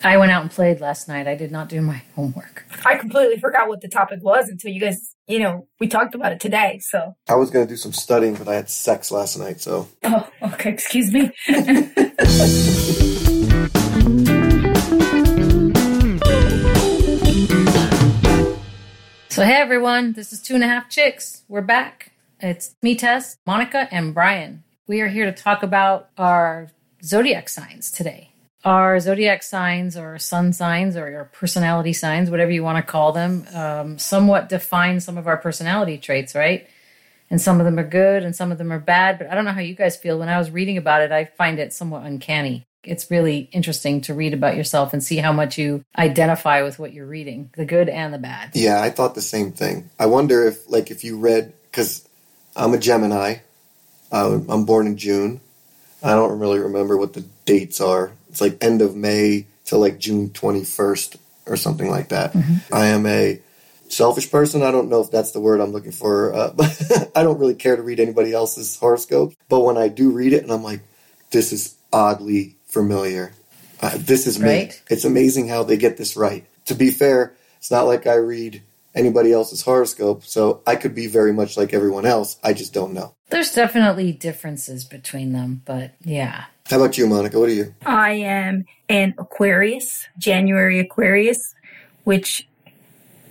I went out and played last night. I did not do my homework. I completely forgot what the topic was until you guys, you know, we talked about it today. So, I was going to do some studying, but I had sex last night, so. oh, okay, excuse me. So, hey everyone, this is Two and a Half Chicks. We're back. It's me, Tess, Monica, and Brian. We are here to talk about our zodiac signs today. Our zodiac signs, or sun signs, or your personality signs, whatever you want to call them, um, somewhat define some of our personality traits, right? And some of them are good and some of them are bad. But I don't know how you guys feel. When I was reading about it, I find it somewhat uncanny. It's really interesting to read about yourself and see how much you identify with what you're reading, the good and the bad. Yeah, I thought the same thing. I wonder if, like, if you read, because I'm a Gemini, uh, I'm born in June. I don't really remember what the dates are. It's like end of May to like June 21st or something like that. I am a selfish person. I don't know if that's the word I'm looking for. Uh, but I don't really care to read anybody else's horoscope. But when I do read it, and I'm like, this is oddly familiar. Uh, this is me. Right. It's amazing how they get this right. To be fair, it's not like I read anybody else's horoscope, so I could be very much like everyone else. I just don't know. There's definitely differences between them, but yeah. How about you, Monica? What are you? I am an Aquarius, January Aquarius, which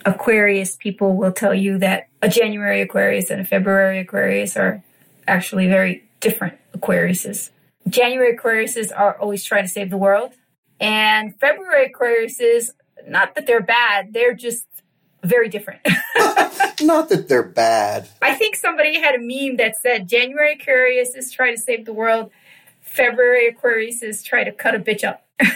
Aquarius people will tell you that a January Aquarius and a February Aquarius are actually very different Aquariuses. January Aquariuses are always trying to save the world, and February Aquariuses, not that they're bad, they're just very different. Not that they're bad. I think somebody had a meme that said January Aquarius is trying to save the world, February Aquariuses try to cut a bitch up. and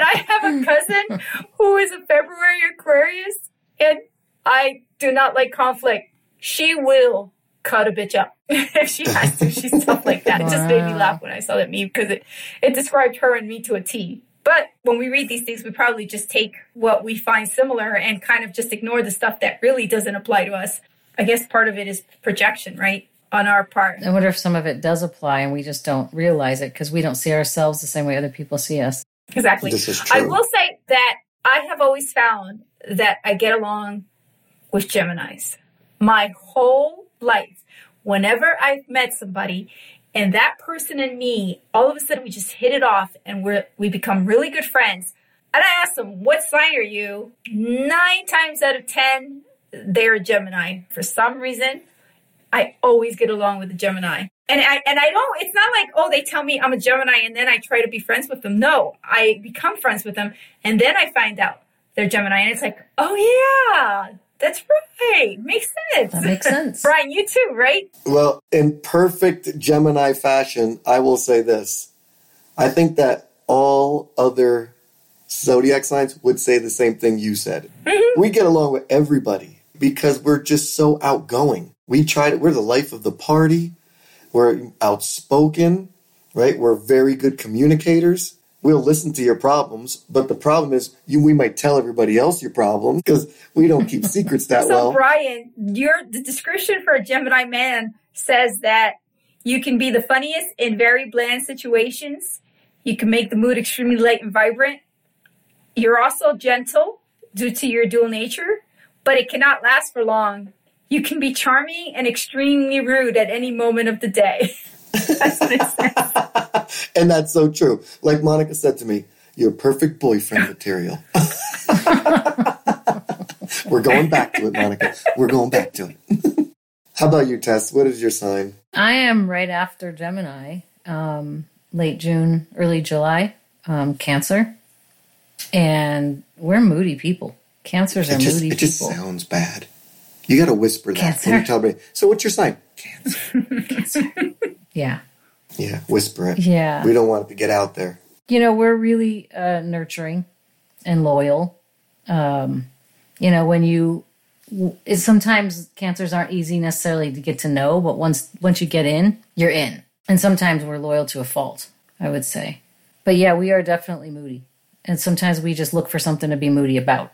I have a cousin who is a February Aquarius, and I do not like conflict. She will cut a bitch up if she has to. She's stuff like that. It just made me laugh when I saw that meme because it, it described her and me to a T. But when we read these things, we probably just take what we find similar and kind of just ignore the stuff that really doesn't apply to us. I guess part of it is projection, right? On our part. I wonder if some of it does apply and we just don't realize it because we don't see ourselves the same way other people see us. Exactly. This is true. I will say that I have always found that I get along with Geminis. My whole life, whenever I've met somebody and that person and me, all of a sudden we just hit it off and we're we become really good friends. And I ask them, what sign are you? Nine times out of ten, they're a Gemini. For some reason, I always get along with the Gemini. And I and I don't it's not like, oh, they tell me I'm a Gemini and then I try to be friends with them. No, I become friends with them and then I find out they're Gemini and it's like, oh yeah, that's right. Makes sense. That makes sense. Brian, you too, right? Well, in perfect Gemini fashion, I will say this. I think that all other zodiac signs would say the same thing you said. Mm-hmm. We get along with everybody because we're just so outgoing. We try to, we're the life of the party. We're outspoken, right? We're very good communicators. We'll listen to your problems, but the problem is you we might tell everybody else your problem because we don't keep secrets that So well. So Brian, your the description for a Gemini man says that you can be the funniest in very bland situations. You can make the mood extremely light and vibrant. You're also gentle due to your dual nature, but it cannot last for long. You can be charming and extremely rude at any moment of the day. That's what it says. and that's so true. Like Monica said to me, you're perfect boyfriend material. We're going back to it, Monica. We're going back to it. How about you, Tess? What is your sign? I am right after Gemini, um, late June, early July, um, Cancer. And we're moody people. Cancers are It just, moody it just people. sounds bad. You got to whisper that Cancer. when you tell me. So, what's your sign? Cancer. yeah. Yeah, whisper it. Yeah. We don't want it to get out there. you know we're really uh, nurturing and loyal um, you know when you it, sometimes cancers aren't easy necessarily to get to know but once once you get in you're in and sometimes we're loyal to a fault i would say but yeah we are definitely moody and sometimes we just look for something to be moody about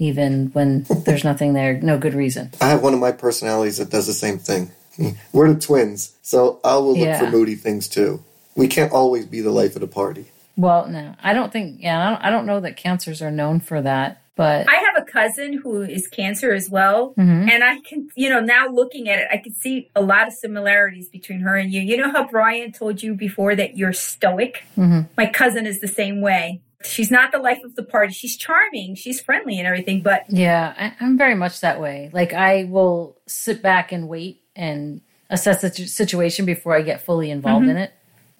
even when there's nothing there no good reason I have one of my personalities that does the same thing. We're the twins, so I will look Yeah. for moody things too. We can't always be the life of the party. Well, no, I don't think. Yeah, I don't, I don't know that cancers are known for that. But I have a cousin who is cancer as well. Mhm. And I can, you know, now looking at it, I can see a lot of similarities between her and you. You know how Brian told you before that you're stoic? Mhm. My cousin is the same way. She's not the life of the party. She's charming, she's friendly and everything, but Yeah, I, I'm very much that way. Like I will sit back and wait and assess the situ- situation before I get fully involved mm-hmm. in it.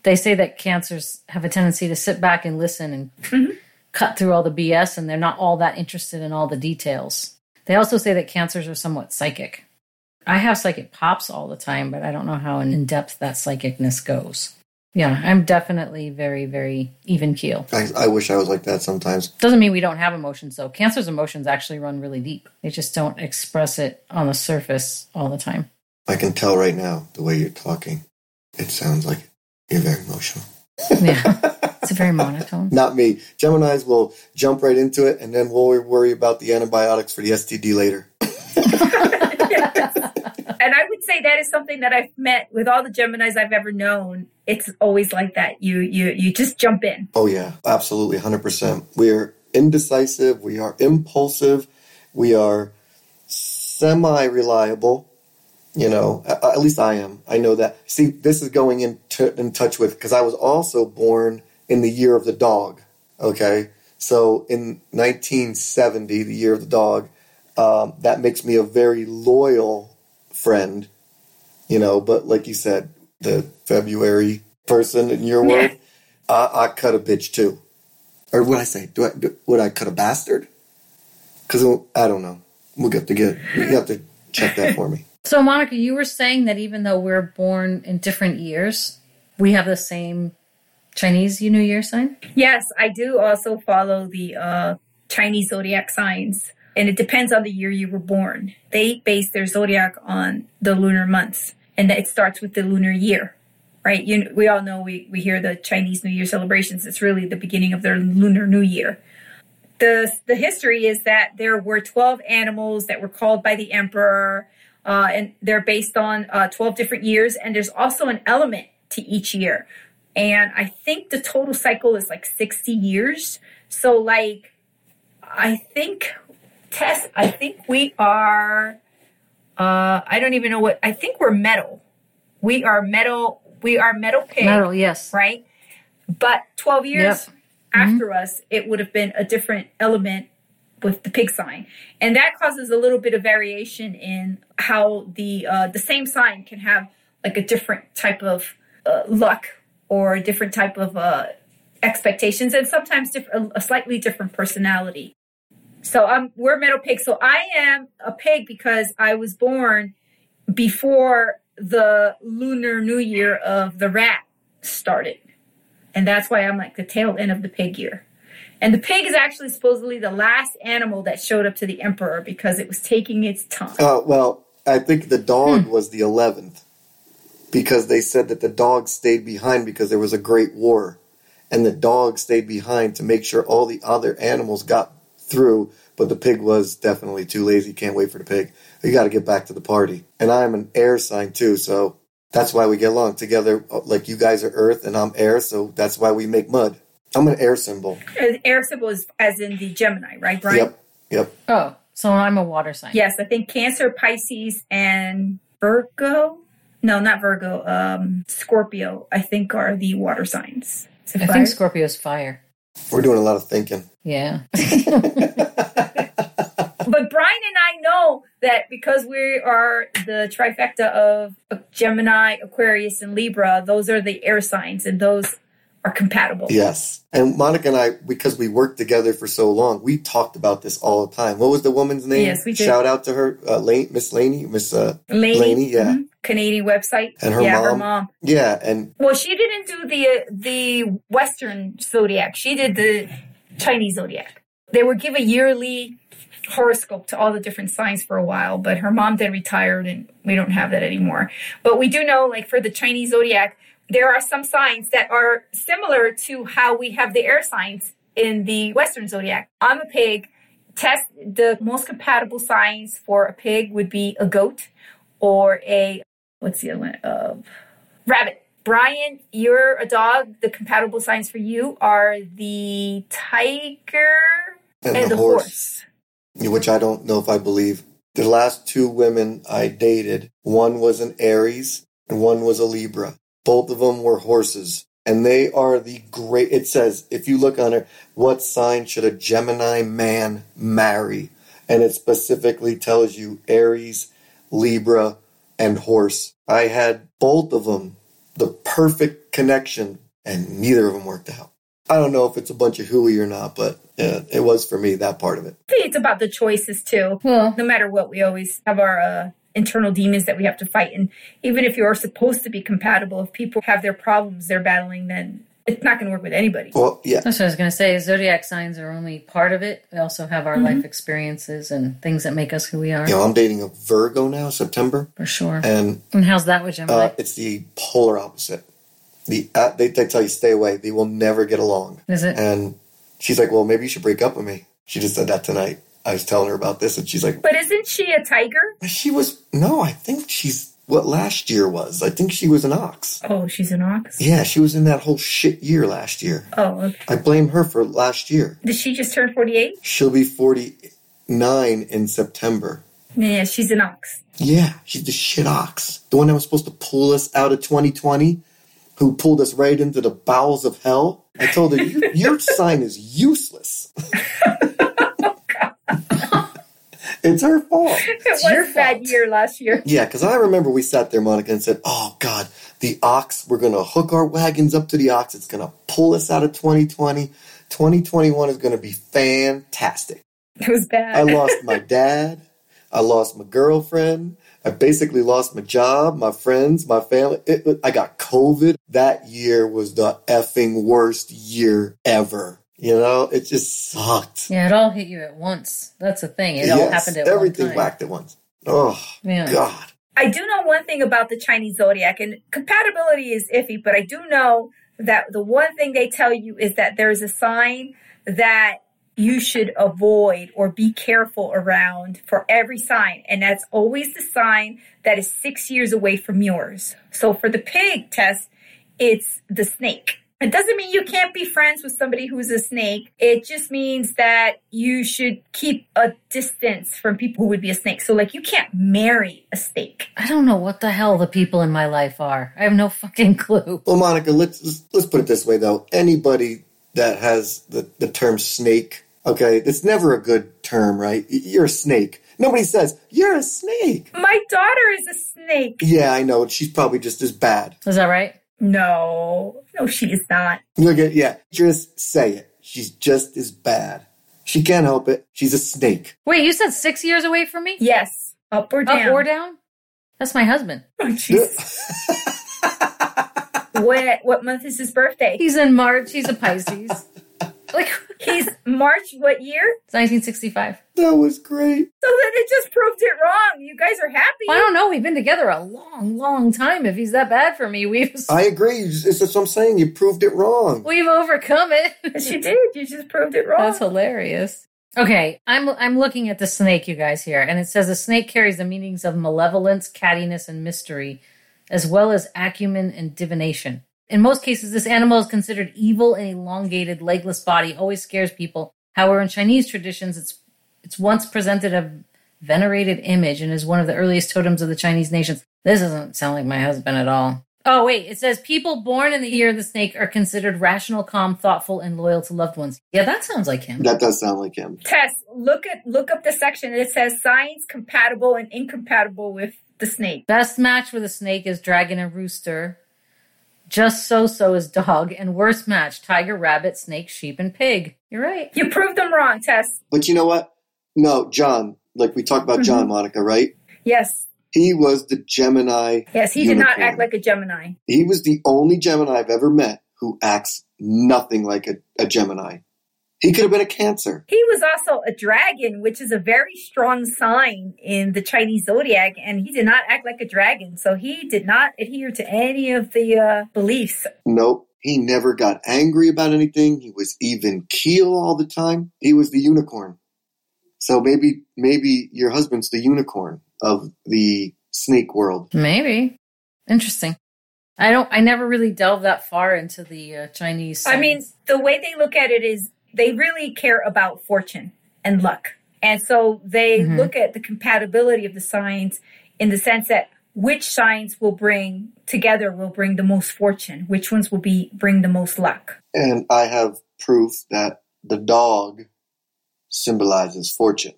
They say that cancers have a tendency to sit back and listen and mm-hmm. cut through all the BS, and they're not all that interested in all the details. They also say that cancers are somewhat psychic. I have psychic pops all the time, but I don't know how in depth that psychicness goes. Yeah, I'm definitely very, very even keel. I, I wish I was like that sometimes. Doesn't mean we don't have emotions though. Cancer's emotions actually run really deep. They just don't express it on the surface all the time. I can tell right now the way you're talking. It sounds like you're very emotional. Yeah. it's a very monotone. Not me. Geminis will jump right into it, and then we'll worry about the antibiotics for the STD later. and I would say that is something that I've met with all the Geminis I've ever known. It's always like that. You you you just jump in. Oh yeah, absolutely, hundred percent. We are indecisive. We are impulsive. We are semi-reliable. You know, a- at least I am. I know that. See, this is going in, t- in touch with because I was also born in the year of the dog. Okay, so in 1970, the year of the dog, um, that makes me a very loyal friend. You know, but like you said, the February person in your world, I, I cut a bitch too. Or what I say? Do I do, would I cut a bastard? Because I don't know. We'll get to get. You have to check that for me. So Monica, you were saying that even though we're born in different years, we have the same Chinese New Year sign? Yes, I do also follow the uh, Chinese zodiac signs, and it depends on the year you were born. They base their zodiac on the lunar months, and it starts with the lunar year, right? You, we all know we, we hear the Chinese New Year celebrations. It's really the beginning of their lunar New Year. The, the history is that there were 12 animals that were called by the emperor, uh, and they're based on uh, 12 different years, and there's also an element to each year and I think the total cycle is like 60 years. So like I think Tess, I think we are uh I don't even know what I think we're metal. We are metal we are metal pig, Metal, yes. right? But 12 years Yep. after us, it would have been a different element with the pig sign. And that causes a little bit of variation in how the uh, the same sign can have like a different type of uh, luck or a different type of uh, expectations and sometimes diff- a slightly different personality. So I'm we're metal pig. So I am a pig because I was born before the lunar new year of the rat started. And that's why I'm like the tail end of the pig year. And the pig is actually supposedly the last animal that showed up to the emperor because it was taking its time. Uh, well, I think the dog was the eleventh because they said that the dog stayed behind because there was a great war, and the dog stayed behind to make sure all the other animals got through. But the pig was definitely too lazy. Can't wait for the pig. You got to get back to the party. And I'm an air sign too, so that's why we get along together. uh, Like you guys are earth and I'm air, so that's why we make mud. I'm an air symbol. Air symbol is as in the Gemini, right, Brian? Yep, yep. Oh, so I'm a water sign. Yes, I think Cancer, Pisces, and Virgo. No, not Virgo. Um, Scorpio. I think are the water signs. I fire? think Scorpio's fire. We're doing a lot of thinking. Yeah. but Brian and I know that because we are the trifecta of Gemini, Aquarius, and Libra, those are the air signs, and those are compatible. Yes. And Monica and I, because we worked together for so long, we talked about this all the time. What was the woman's name? Yes, we did. Shout out to her, uh, Lane, Miss Laney, Miss uh, Laney, Laney, yeah. mhm, Canadian website. And her yeah, her mom. mom. yeah, and Well, she didn't do the uh, the Western zodiac. She did the Chinese zodiac. They would give a yearly horoscope to all the different signs for a while, but her mom then retired, and we don't have that anymore. But we do know, like for the Chinese zodiac, there are some signs that are similar to how we have the air signs in the Western zodiac. I'm a pig. Tess the most compatible signs for a pig would be a goat or a what's the other one? Uh, rabbit. Brian, you're a dog. The compatible signs for you are the tiger And, and, the, the horse, horse. which I don't know if I believe. The last two women I dated, one was an Aries and one was a Libra. Both of them were horses. And they are the great. It says, if you look on it, what sign should a Gemini man marry? And it specifically tells you Aries, Libra, and horse. I had both of them, the perfect connection, and neither of them worked out. I don't know if it's a bunch of hooey or not, but yeah, it was for me that part of it. I think it's about the choices too. Well, No matter what, we always have our uh, internal demons that we have to fight. And even if you're supposed to be compatible, if people have their problems they're battling, then it's not going to work with anybody. Well, yeah, that's what I was going to say. Zodiac signs are only part of it. We also have our life experiences and things that make us who we are, you know, I'm dating a Virgo now, September, for sure. and And how's that with Gemini? uh, it's the polar opposite. The uh, they, they tell you stay away; they will never get along. Is it? And she's like, "Well, maybe you should break up with me." She just said that tonight. I was telling her about this, and she's like, But isn't she a tiger? "She was no, I think she's what last year was. I think she was an ox. Oh, she's an ox. Yeah, she was in that whole shit year last year. Oh, okay. I blame her for last year. Did she just turn 48? She'll be 49 in September. Yeah, she's an ox. Yeah, she's the shit ox. The one that was supposed to pull us out of 2020, who pulled us right into the bowels of hell. I told her, Your sign is useless. it's her fault. It It's was your a bad fault. year last year. Yeah, because I remember we sat there, Monica, and said, Oh, God, the ox, we're going to hook our wagons up to the ox. It's going to pull us out of 2020. 2021 is going to be fantastic. It was bad. I lost my dad. I lost my girlfriend. I basically lost my job, my friends, my family. It, I got COVID. That year was the effing worst year ever. You know, it just sucked. yeah, it all hit you at once. That's the thing. It all happened at once. everything one time. whacked at once. Oh, Yeah. God. I do know one thing about the Chinese zodiac, and compatibility is iffy, but I do know that the one thing they tell you is that there's a sign that you should avoid or be careful around for every sign, and that's always the sign that is six years away from yours. So for the pig Tess, it's the snake. It doesn't mean you can't be friends with somebody who's a snake. It just means that you should keep a distance from people who would be a snake. So, like, you can't marry a snake. I don't know what the hell the people in my life are. I have no fucking clue. Well, Monica, let's let's- let's put it this way though. Anybody that has the, the term snake, okay, it's never a good term, right? You're a snake. Nobody says you're a snake. My daughter is a snake. Yeah, I know. She's probably just as bad. Is that right? No, no, she is not. Look at yeah, just say it. She's just as bad. She can't help it. She's a snake. Wait, you said six years away from me? Yes, up or down. Up or down? That's my husband. Oh, jeez. what what month is his birthday? He's in March. He's a Pisces. like, He's March. What year? it's 1965. that was great. So then it just proved it wrong. You guys are happy. Well, I don't know. We've been together a long, long time. If he's that bad for me, we've I agree. It's it's what I'm saying. You proved it wrong. we've overcome it. Yes, you did. You just proved it wrong. That's hilarious. Okay, I'm I'm looking at the snake, you guys here, and it says a snake carries the meanings of malevolence, cattiness, and mystery, as well as acumen and divination. In most cases, this animal is considered evil and elongated, legless body always scares people. However, in Chinese traditions, it's it's once presented a venerated image and is one of the earliest totems of the Chinese nations. This doesn't sound like my husband at all. Oh, wait, it says people born in the year of the snake are considered rational, calm, thoughtful, and loyal to loved ones. Yeah, that sounds like him. That does sound like him. Tess, look at look up the section. It says signs compatible and incompatible with the snake. Best match with a snake is dragon and rooster. Just so so is dog. And worst match, tiger, rabbit, snake, sheep, and pig. You're right. You proved them wrong, Tess. But you know what? No, John. Like we talked about John, mm-hmm. Monica, right? Yes, He was the Gemini. yes. He did not act like a Gemini. He was the only Gemini I've ever met who acts nothing like a, a Gemini. He could have been a Cancer. He was also a dragon, which is a very strong sign in the Chinese zodiac, and he did not act like a dragon. So he did not adhere to any of the uh, beliefs. Nope. He never got angry about anything. He was even keel all the time. He was the unicorn. So maybe maybe your husband's the unicorn of the snake world. Maybe. Interesting. I don't. I never really delved that far into the uh, Chinese. I mean, the way they look at it is they really care about fortune and luck. And so they Mhm. look at the compatibility of the signs in the sense that which signs will bring together will bring the most fortune, which ones will be bring the most luck. And I have proof that the dog symbolizes fortune.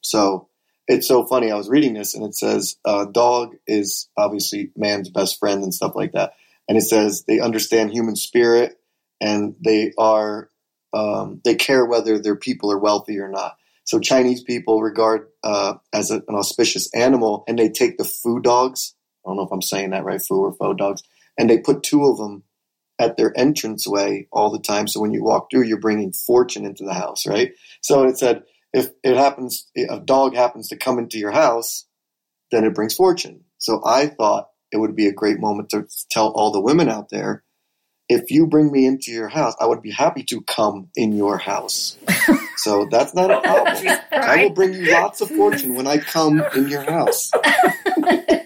So it's so funny. I was reading this and it says uh, dog is obviously man's best friend and stuff like that. And it says they understand human spirit and they are um, they care whether their people are wealthy or not. So Chinese people regard uh, as a, an auspicious animal, and they take the foo dogs. I don't know if I'm saying that right, foo or faux dogs, and they put two of them at their entranceway all the time. So when you walk through, you're bringing fortune into the house, right? So it said if it happens, if a dog happens to come into your house, then it brings fortune. So I thought it would be a great moment to tell all the women out there, if you bring me into your house, I would be happy to come in your house. so that's not a problem. She's I will bring you lots of fortune when I come in your house.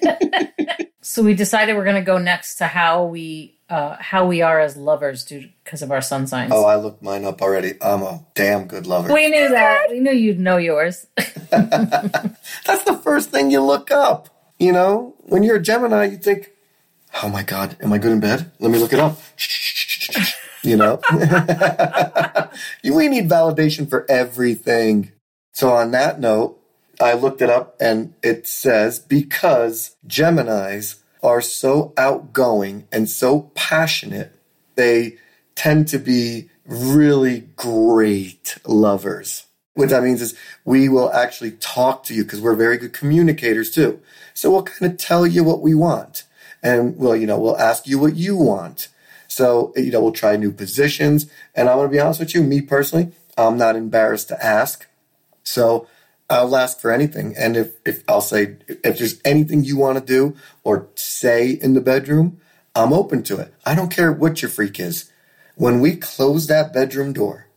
so we decided we're going to go next to how we uh, how we are as lovers due because of our sun signs. Oh, I looked mine up already. I'm a damn good lover. we knew that. We knew you'd know yours. That's the first thing you look up. You know, when you're a Gemini, you think, "Oh my God, am I good in bed? Let me look it up." You know, we need validation for everything. So on that note, I looked it up, and it says because Gemini's are so outgoing and so passionate, they tend to be really great lovers. What that means is we will actually talk to you because we're very good communicators too. So we'll kind of tell you what we want. And we'll, you know, we'll ask you what you want. So, you know, we'll try new positions. And I'm going to be honest with you, me personally, I'm not embarrassed to ask. So I'll ask for anything. And if, if I'll say, if there's anything you want to do or say in the bedroom, I'm open to it. I don't care what your freak is. When we close that bedroom door,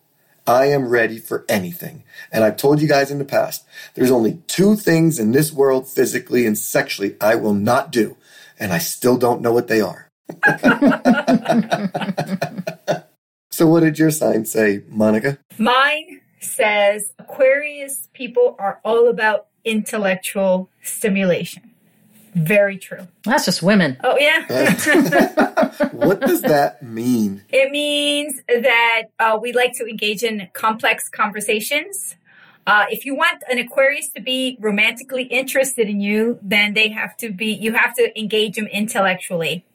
I am ready for anything. And I've told you guys in the past, there's only two things in this world physically and sexually I will not do. And I still don't know what they are. so what did your sign say, Monica? Mine says Aquarius people are all about intellectual stimulation. Very true. That's just women. Oh, yeah. what does that mean? It means that uh, we like to engage in complex conversations. Uh, if you want an Aquarius to be romantically interested in you, then they have to be, you have to engage them intellectually.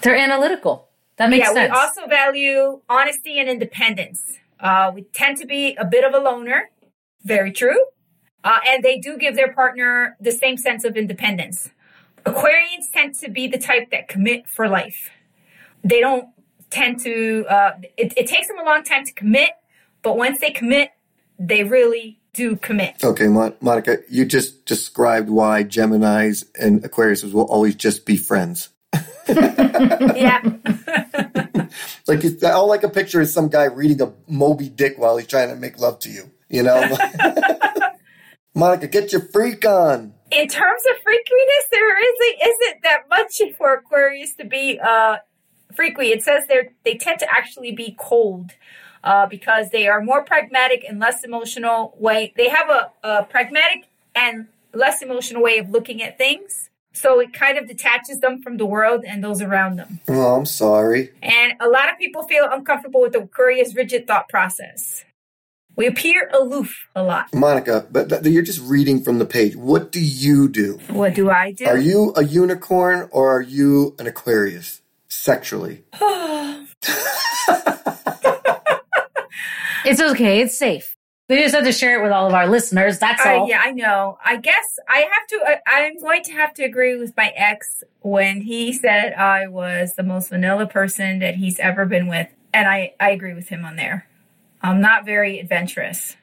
They're analytical. That makes yeah, sense. we also value honesty and independence. Uh, we tend to be a bit of a loner. Very true. Uh, and they do give their partner the same sense of independence. Aquarians tend to be the type that commit for life. They don't tend to, uh, it, it takes them a long time to commit, but once they commit, they really do commit. Okay, Mon- Monica, you just described why Geminis and Aquariuses will always just be friends. yeah. Like it's, all like a picture is some guy reading a Moby Dick while he's trying to make love to you. You know, Monica, get your freak on. in terms of freakiness, there really isn't that much for Aquarius to be uh, freaky. It says they they tend to actually be cold uh, because they are more pragmatic and less emotional way. They have a, a pragmatic and less emotional way of looking at things. So it kind of detaches them from the world and those around them. Oh, I'm sorry. And a lot of people feel uncomfortable with the Aquarius rigid thought process. We appear aloof a lot. Monica, but th- you're just reading from the page. What do you do? What do I do? Are you a unicorn or are you an Aquarius sexually? it's okay. It's safe. We just have to share it with all of our listeners. That's Uh, all. yeah, I know. I guess I have to. I, I'm going to have to agree with my ex when he said I was the most vanilla person that he's ever been with, and I I agree with him on there. I'm not very adventurous.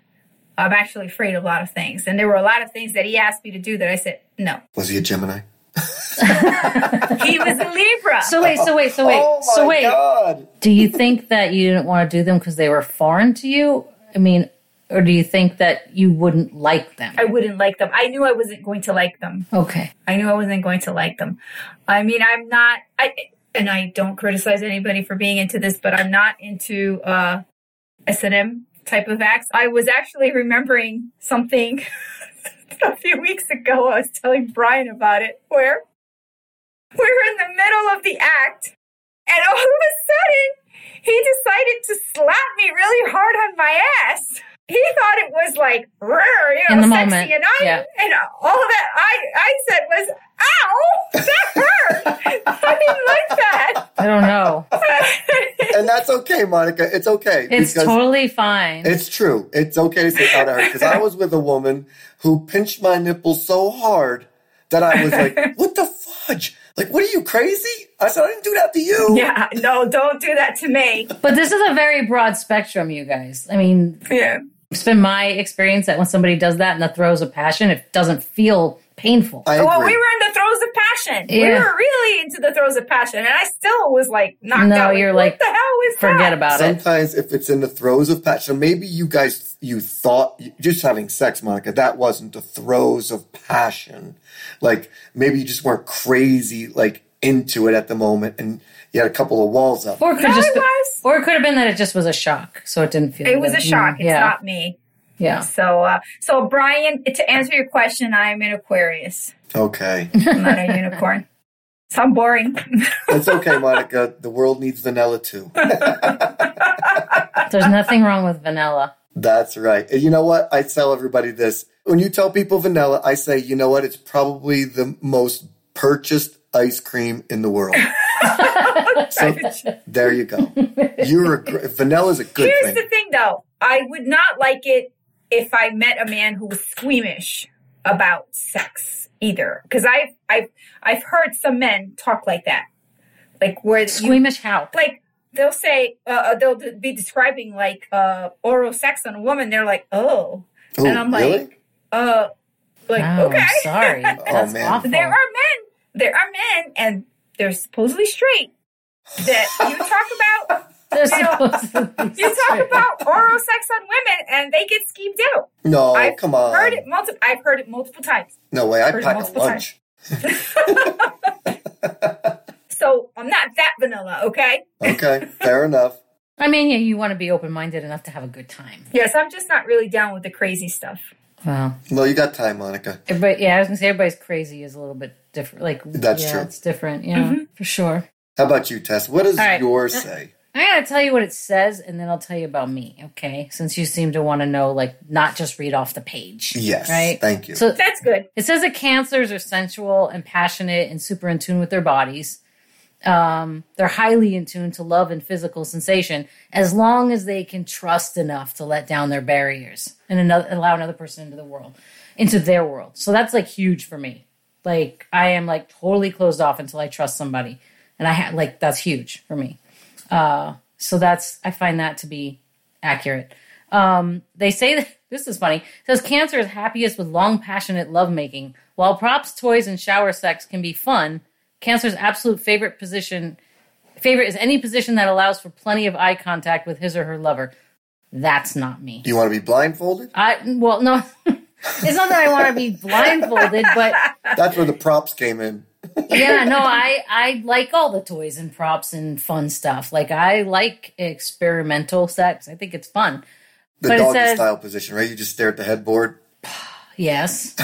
I'm actually afraid of a lot of things, and there were a lot of things that he asked me to do that I said no. Was he a Gemini? He was a Libra. So wait, so wait, so wait, oh my so wait. God. Do you think that you didn't want to do them because they were foreign to you? I mean, Or do you think that you wouldn't like them? I wouldn't like them. I knew I wasn't going to like them. Okay. I knew I wasn't going to like them. I mean, I'm not. I and I don't criticize anybody for being into this, but I'm not into uh, S and M type of acts. I was actually remembering something a few weeks ago. I was telling Brian about it, where we were in the middle of the act, and all of a sudden, he decided to slap me really hard on my ass he thought it was like rare, you know, In the sexy, moment, and I yeah. and all that I I said was, "Ow, that hurt." I didn't like that. I don't know. And that's okay, Monica. It's okay. It's totally fine. It's true. It's okay to say, that hurt. Because I was with a woman who pinched my nipple so hard that I was like, what the fudge? Like, what are you crazy? I said, I didn't do that to you. yeah, no, don't do that to me. but this is a very broad spectrum, you guys. I mean, Yeah. it's been my experience that when somebody does that in the throes of passion, it doesn't feel painful. I agree. Well, we were in the throes of passion. We were really into the throes of passion, and I still was like knocked No, out. you're what like, the hell is Forget that? about it. Sometimes if it's in the throes of passion, maybe you guys, you thought, just having sex, Monica, that wasn't the throes of passion. Like, maybe you just weren't crazy, like, into it at the moment and you had a couple of walls up. Or it could just was. or it could have been that it just was a shock, so it didn't feel. It was good. a shock. Mm, It's yeah, not me. Yeah. So, uh, so Brian, to answer your question, I am an Aquarius. Okay. I'm not a unicorn. So I'm boring. It's okay, Monica. The world needs vanilla too. There's nothing wrong with vanilla. That's right. And you know what? I tell everybody this. When you tell people vanilla, I say, you know what? It's probably the most purchased ice cream in the world. so there you go. You're a gr- vanilla's a good thing. Here's thing. the thing, though. I would not like it if I met a man who was squeamish about sex either, because I've I've I've heard some men talk like that, like where you Squeamish how? like they'll say uh, uh, they'll be describing like uh, oral sex on a woman. They're like, oh, Ooh, and I'm like, really? uh, like Oh, okay, I'm sorry. That's man. awful. there are men, there are men, and they're supposedly straight that you talk about. They're you supposed to You talk about oral sex on women, and they get schemed out. No, I've come on. Heard it multiple. I've heard it multiple times. No way. I heard it pack a multiple lunch. So I'm not that vanilla, okay? Okay, fair enough. I mean, yeah, you want to be open minded enough to have a good time. Yes, I'm just not really down with the crazy stuff. Well, Well, you got time, Monica. everybody, yeah, I was gonna say everybody's crazy is a little bit different. Like That's yeah, true. It's different, yeah, mm-hmm. for sure. How about you, Tess? What does All right. yours say? I gotta tell you what it says, and then I'll tell you about me. Okay, since you seem to want to know, like, not just read off the page. Yes. Right. Thank you. So That's good. It says that cancers are sensual and passionate and super in tune with their bodies. Um, they're highly in tune to love and physical sensation as long as they can trust enough to let down their barriers and another, allow another person into the world, into their world. So that's like huge for me. Like I am like totally closed off until I trust somebody, and I ha- like that's huge for me. Uh, so that's I find that to be accurate. Um, they say that this is funny. It says cancer is happiest with long, passionate lovemaking. While props, toys, and shower sex can be fun, cancer's absolute favorite position favorite is any position that allows for plenty of eye contact with his or her lover. That's not me. Do you want to be blindfolded? I well, no, it's not that I want to be blindfolded, but That's where the props came in. Yeah, no, I I like all the toys and props and fun stuff. Like I like experimental sex. I think it's fun. The But doggy says- style position, right? You just stare at the headboard. Yes,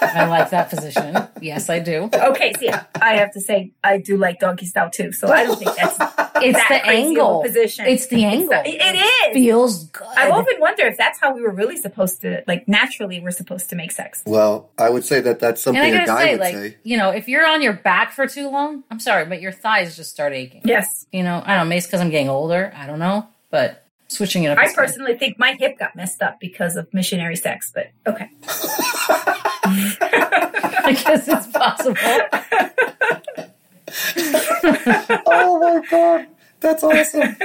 I like that position. Yes, I do. Okay, see, I have to say I do like doggy style too. So I don't think that's It's that the crazy angle. position. It's the angle. the- it is. feels good. I've often wondered if that's how we were really supposed to, like, naturally, we're supposed to make sex. Well, I would say that that's something I a gotta guy say, would like, say. you know, if you're on your back for too long, I'm sorry, but your thighs just start aching. Yes. You know, I don't know, maybe it's because I'm getting older. I don't know, but switching it up. I is good. personally think my hip got messed up because of missionary sex, but okay. I guess it's possible. oh my god, that's awesome.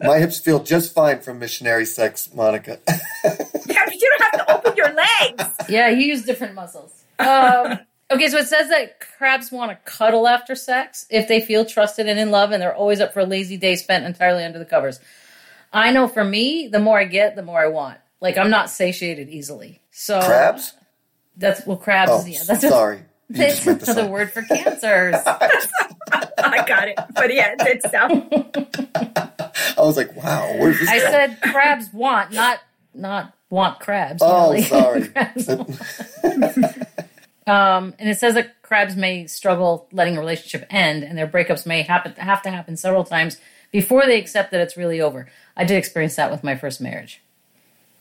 my hips feel just fine from missionary sex, Monica. Yeah, but you don't have to open your legs. Yeah, you use different muscles. Um, okay, so it says that crabs want to cuddle after sex if they feel trusted and in love, and they're always up for a lazy day spent entirely under the covers. I know for me, the more I get, the more I want. Like I'm not satiated easily. So Crabs? That's well, crabs. Oh, yeah, that's sorry. You That's just the another sign. word for cancers. I got it. But yeah, it's sound. I was like, wow, where's this I going? said crabs want, not not want crabs. Oh, Nelly. sorry. Crabs um, and it says that crabs may struggle letting a relationship end, and their breakups may happen have to happen several times before they accept that it's really over. I did experience that with my first marriage.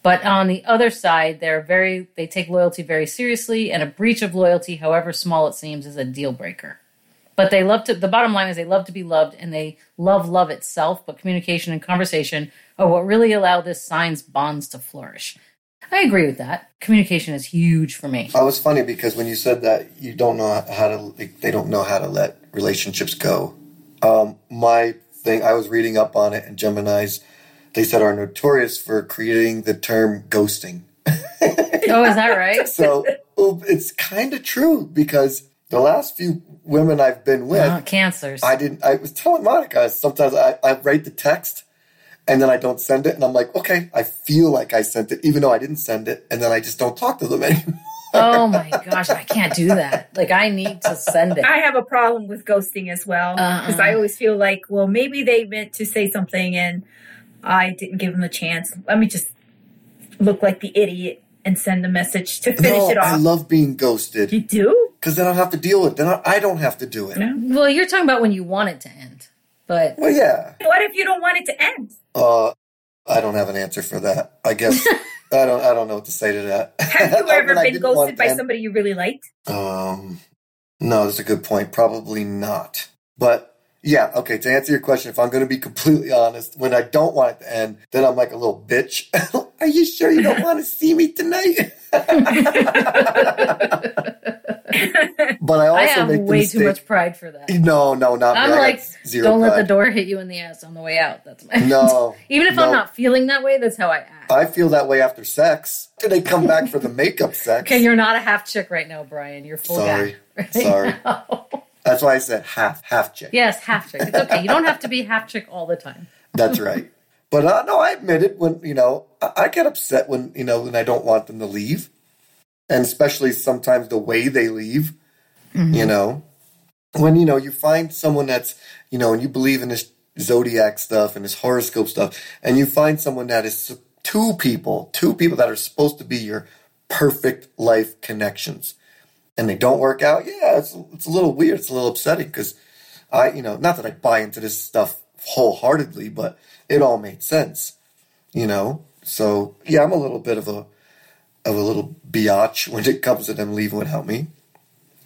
But on the other side, they're very they take loyalty very seriously, and a breach of loyalty, however small it seems, is a deal breaker. But they love to the bottom line is they love to be loved and they love love itself, but communication and conversation are what really allow this sign's bonds to flourish. I agree with that. Communication is huge for me. I was funny because when you said that you don't know how to, they don't know how to let relationships go. Um, my thing, I was reading up on it, and Gemini's, they said, are notorious for creating the term ghosting. Oh, is that right? So well, it's kind of true because the last few women I've been with, Oh, cancers. I didn't. I was telling Monica sometimes I, I write the text and then I don't send it, and I'm like, okay, I feel like I sent it, even though I didn't send it, and then I just don't talk to them anymore. Oh my gosh, I can't do that. Like I need to send it. I have a problem with ghosting as well because Uh-uh. I always feel like, well, maybe they meant to say something and I didn't give them a chance. Let me just look like the idiot and send a message to finish no, it off. I love being ghosted you do? because then I don't have to deal with it. Then I, I don't have to do it. Yeah. Well, you're talking about when you want it to end. But Well, yeah. What if you don't want it to end? Uh, I don't have an answer for that. I guess I don't. I don't know what to say to that. Have you ever been ghosted by somebody you really liked? Um, no, that's a good point. Probably not. But yeah, okay. To answer your question, if I'm going to be completely honest, when I don't want it to end, then I'm like a little bitch. Are you sure you don't want to see me tonight? but I also I have make the way too much pride for that. No, no, not. I'm I like, zero don't let the door hit you in the ass on the way out. That's my No, Even if no. I'm not feeling that way, that's how I act. I feel that way after sex. Do they come back for the makeup sex? Okay, you're not a half chick right now, Brian. You're full Sorry. guy. right Sorry. now. That's why I said half, half chick. yes, half chick. It's okay. You don't have to be half chick all the time. That's right. But uh, no, I admit it when, you know, I, I get upset when, you know, when I don't want them to leave. And especially sometimes the way they leave, you know. When, you know, you find someone that's, you know, and you believe in this zodiac stuff and this horoscope stuff, and you find someone that is two people, two people that are supposed to be your perfect life connections, and they don't work out, yeah, it's, it's a little weird. It's a little upsetting because I, you know, not that I buy into this stuff wholeheartedly, but it all made sense, you know. So yeah, I'm a little bit of a of a little biatch when it comes to them leaving without me.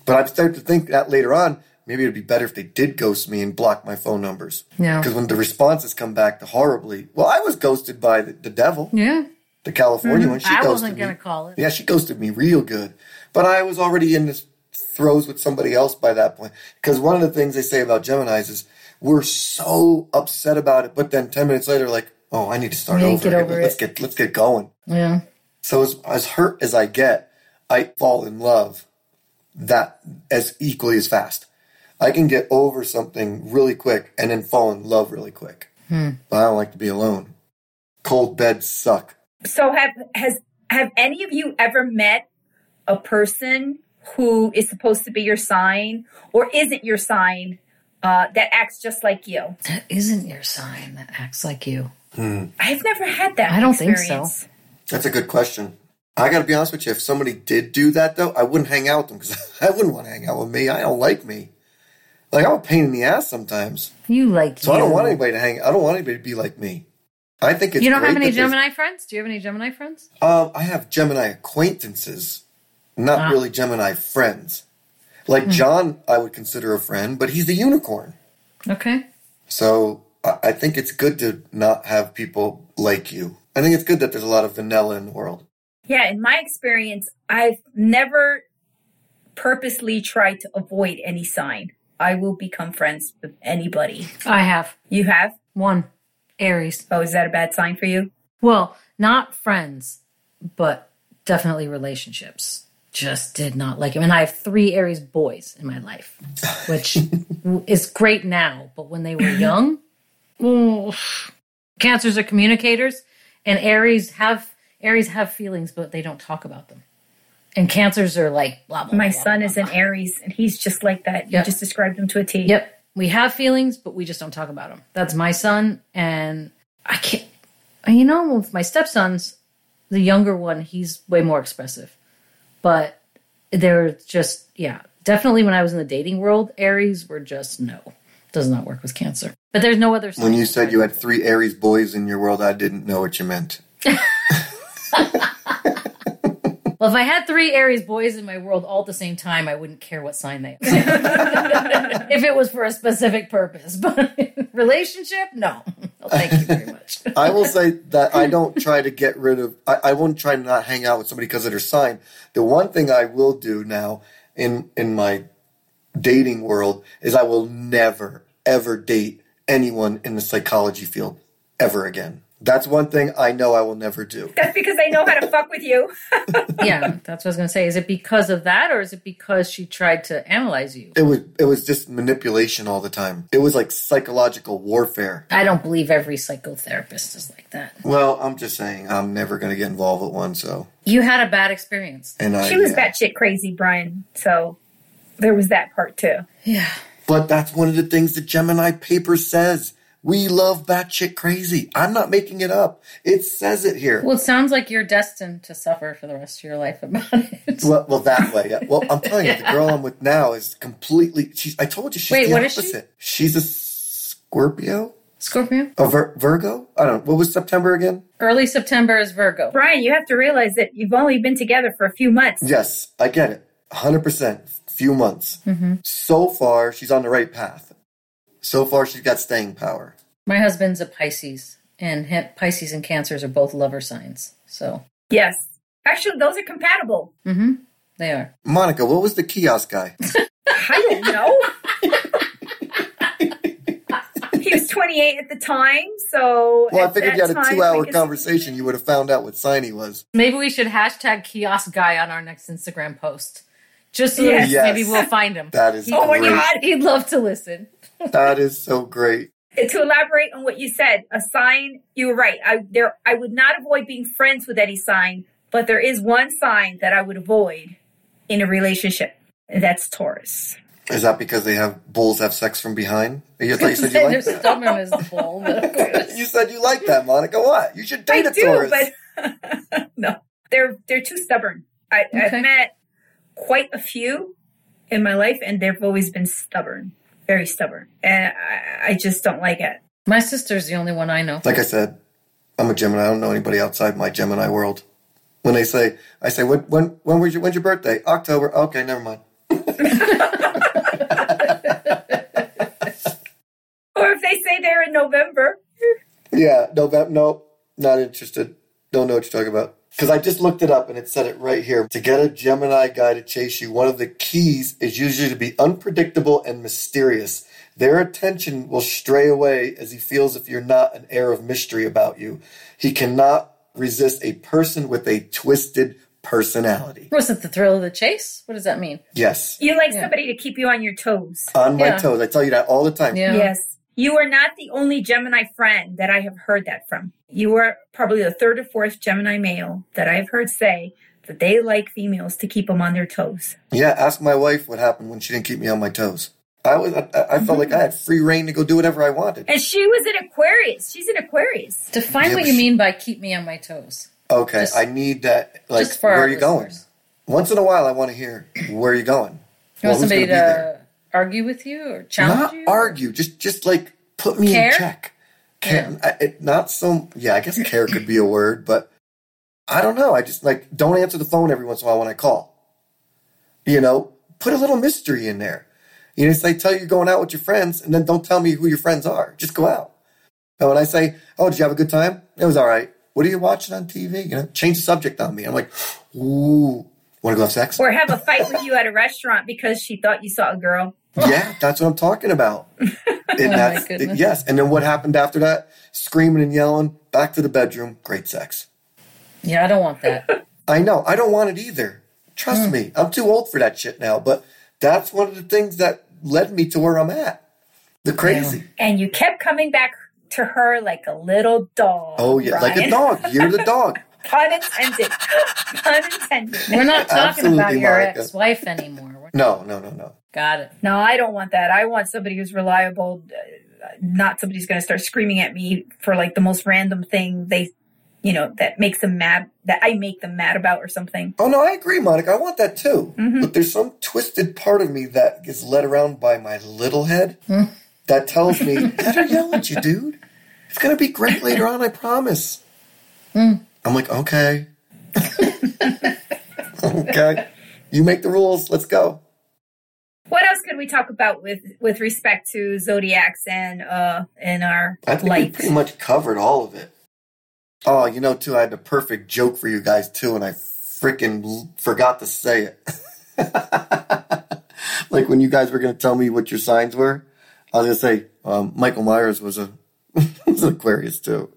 But I've started to think that later on, maybe it'd be better if they did ghost me and block my phone numbers. Yeah. Because when the responses come back to horribly, well, I was ghosted by the, the devil, Yeah. the California mm-hmm. one. She I ghosted wasn't me. going to call it. Yeah, she ghosted me real good. But I was already in this throes with somebody else by that point. Because one of the things they say about Geminis is we're so upset about it, but then ten minutes later, like, oh, I need to start over. get again. over let's it. get let's get going. Yeah. So as, as hurt as I get, I fall in love that as equally as fast. I can get over something really quick and then fall in love really quick. Hmm. But I don't like to be alone. Cold beds suck. So have has have any of you ever met a person who is supposed to be your sign or isn't your sign uh, that acts just like you? That isn't your sign that acts like you. I've never had that. I don't think so. That's a good question. I got to be honest with you. If somebody did do that, though, I wouldn't hang out with them because I wouldn't want to hang out with me. I don't like me. Like I'm a pain in the ass sometimes, You like so you. I don't want anybody to hang. I don't want anybody to be like me. I think it's. You don't great have any Gemini friends? Do you have any Gemini friends? Um, I have Gemini acquaintances, not Ah. really Gemini friends. Like hmm. John, I would consider a friend, but he's a unicorn. Okay. So I I think it's good to not have people like you. I think it's good that there's a lot of vanilla in the world. Yeah, in my experience, I've never purposely tried to avoid any sign. I will become friends with anybody. I have You have? one Aries. Oh, is that a bad sign for you? Well, not friends, but definitely relationships. Just did not like him. And I have three Aries boys in my life, which is great now. But when they were young, oof, Cancers are communicators, and Aries have Aries have feelings, but they don't talk about them. And Cancers are like blah blah. My blah, son blah, is blah, an Aries, and he's just like that. You Yep. just described him to a T. Yep. We have feelings, but we just don't talk about them. That's my son. And I can't, you know, with my stepsons, the younger one, he's way more expressive. But they're just, yeah, definitely when I was in the dating world, Aries were just no, does not work with Cancer. But there's no other. When you said you had three Aries boys in your world, I didn't know what you meant. Well, if I had three Aries boys in my world all at the same time, I wouldn't care what sign they are. if it was for a specific purpose. But relationship, no. Well, thank you very much. I will say that I don't try to get rid of. I, I won't try to not hang out with somebody because of their sign. The one thing I will do now in in my dating world is I will never ever date anyone in the psychology field ever again. That's one thing I know I will never do. That's because they know how to fuck with you. yeah, that's what I was going to say. Is it because of that, or is it because she tried to analyze you? It was it was just manipulation all the time. It was like psychological warfare. I don't believe every psychotherapist is like that. Well, I'm just saying I'm never going to get involved with one. So You had a bad experience. and I She was yeah. batshit crazy, Brian. So there was that part too. Yeah. But that's one of the things the Gemini paper says. We love batshit crazy. I'm not making it up. It says it here. Well, it sounds like you're destined to suffer for the rest of your life about it. Well, well, that way. Yeah. Well, I'm telling you, the girl I'm with now is completely. She's. I told you she's Wait, the what is she? She's a Scorpio, Scorpio? a Vir- Virgo. I don't. know. What was September again? Early September is Virgo. Brian, you have to realize that you've only been together for a few months. Yes, I get it. 100. percent Few months. Mm-hmm. So far, she's on the right path. So far, she's got staying power. My husband's a Pisces, and he- Pisces and Cancers are both lover signs. So, Yes. Actually, those are compatible. Mm-hmm. they are. Monica, what was the kiosk guy? I don't know. he was 28 at the time, so. Well, I figured that you had a two-hour conversation. You would have found out what sign he was. Maybe we should hashtag kiosk guy on our next Instagram post. Just so Yes. Yes. maybe we'll find him. That is Oh my. God. He'd love to listen. That is so great. to elaborate on what you said, a sign, you were right. I there I would not avoid being friends with any sign, but there is one sign that I would avoid in a relationship. And that's Taurus. Is that because they have bulls have sex from behind? You thought you said you They're liked that. stubborn as the bull. but. You said you like that, Monica. What? You should date I a do, Taurus. but no. They're they're too stubborn. I, Okay. I've met quite a few in my life and they've always been stubborn. Very stubborn. And I, I just don't like it. My sister's the only one I know. Like I said, I'm a Gemini. I don't know anybody outside my Gemini world. When they say, I say, when when when was your when's your birthday? October. Okay, never mind. Or if they say they're in November. Yeah, no, that- no, not interested. Don't know what you're talking about. Because I just looked it up and it said it right here. To get a Gemini guy to chase you, one of the keys is usually to be unpredictable and mysterious. Their attention will stray away as he feels if you're not an air of mystery about you. He cannot resist a person with a twisted personality. Was it the thrill of the chase? What does that mean? Yes, You like Yeah. somebody to keep you on your toes. on my Yeah. toes. I tell you that all the time. Yeah. Yes. You are not the only Gemini friend that I have heard that from. You are probably the third or fourth Gemini male that I have heard say that they like females to keep them on their toes. Yeah, ask my wife what happened when she didn't keep me on my toes. I was, I, I felt like I had mm-hmm. free rein to go do whatever I wanted. And she was an Aquarius. She's an Aquarius. Define Yeah, what you she- mean by keep me on my toes. Okay, Just- I need that. Like, just for where our are you going? Once in a while, I want to hear where are you going. You Well, want who's somebody gonna be there? to argue with you or challenge Not you? argue, just just like put me Care? in check. Care, I, it, not so. Yeah, I guess care could be a word, but I don't know. I just like don't answer the phone every once in a while when I call. You know, put a little mystery in there. You know, say tell you you're going out with your friends, and then don't tell me who your friends are. Just go out. And when I say, "Oh, did you have a good time?" It was all right. What are you watching on TV? You know, change the subject on me. I'm like, "Ooh, want to go have sex?" Or have a fight with you at a restaurant because she thought you saw a girl. Yeah, that's what I'm talking about. And Oh my that's goodness. yes. And then what happened after that? Screaming and yelling, back to the bedroom, great sex. Yeah, I don't want that. I know. I don't want it either. Trust Hmm. me. I'm too old for that shit now, but that's one of the things that led me to where I'm at. The crazy. And you kept coming back to her like a little dog. Oh yeah, like a dog. You're the dog. Pun intended. Pun intended. We're not talking about your Monica. ex-wife anymore. No, no, no, no. Got it. No, I don't want that. I want somebody who's reliable. uh, Not somebody who's going to start screaming at me for like the most random thing they, you know, that makes them mad. That I make them mad about or something. Oh no, I agree, Monica. I want that too. Mhm. But there's some twisted part of me that is led around by my little head Hmm. that tells me, better yell at you, dude. It's gonna be great later on. I promise." Hmm. I'm like, okay, okay. You make the rules. Let's go. What else could we talk about with with respect to zodiacs and uh and our I think we lights? pretty much covered all of it. Oh, you know, too, I had the perfect joke for you guys too, and I freaking forgot to say it. like when you guys were going to tell me what your signs were, I was going to say um, Michael Myers was a was an Aquarius too.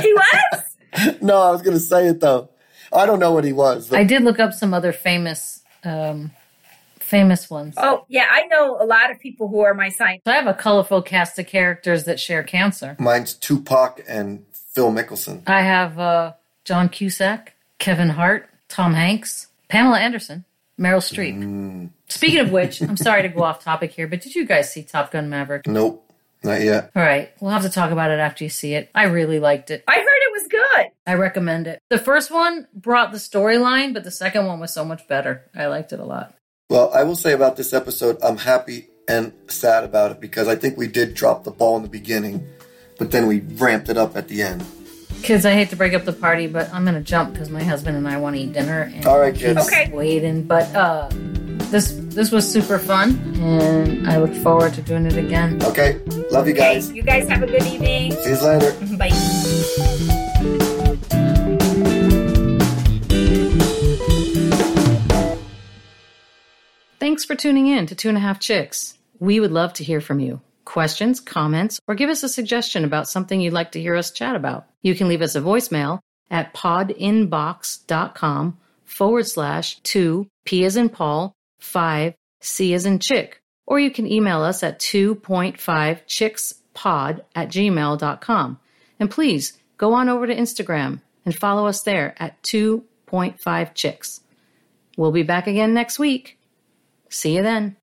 He was. no, I was going to say it though. I don't know what he was. But I did look up some other famous, um, famous ones. Oh yeah, I know a lot of people who are my sign. So I have a colorful cast of characters that share Cancer. mine's Tupac and Phil Mickelson. I have uh, John Cusack, Kevin Hart, Tom Hanks, Pamela Anderson, Meryl Streep. Mm, Speaking of which, I'm sorry to go off topic here, but did you guys see Top Gun Maverick? nope, not yet. All right, we'll have to talk about it after you see it. I really liked it. I heard it was good. I recommend it. The first one brought the storyline, but the second one was so much better. I liked it a lot. Well, I will say about this episode, I'm happy and sad about it because I think we did drop the ball in the beginning, but then we ramped it up at the end. Kids, I hate to break up the party, but I'm gonna jump because my husband and I want to eat dinner. And All right, kids. he's Okay. Waiting, but uh, this this was super fun, and I look forward to doing it again. Okay, love you Okay, guys. you guys have a good evening. See you later. Bye. Thanks for tuning in to Two and a Half Chicks. We would love to hear from you. Questions, comments, or give us a suggestion about something you'd like to hear us chat about. You can leave us a voicemail at podinbox.com forward slash two P as in Paul, five C as in chick. Or you can email us at 2.5chickspod at gmail.com. And please go on over to Instagram and follow us there at 2.5chicks. We'll be back again next week. See you then.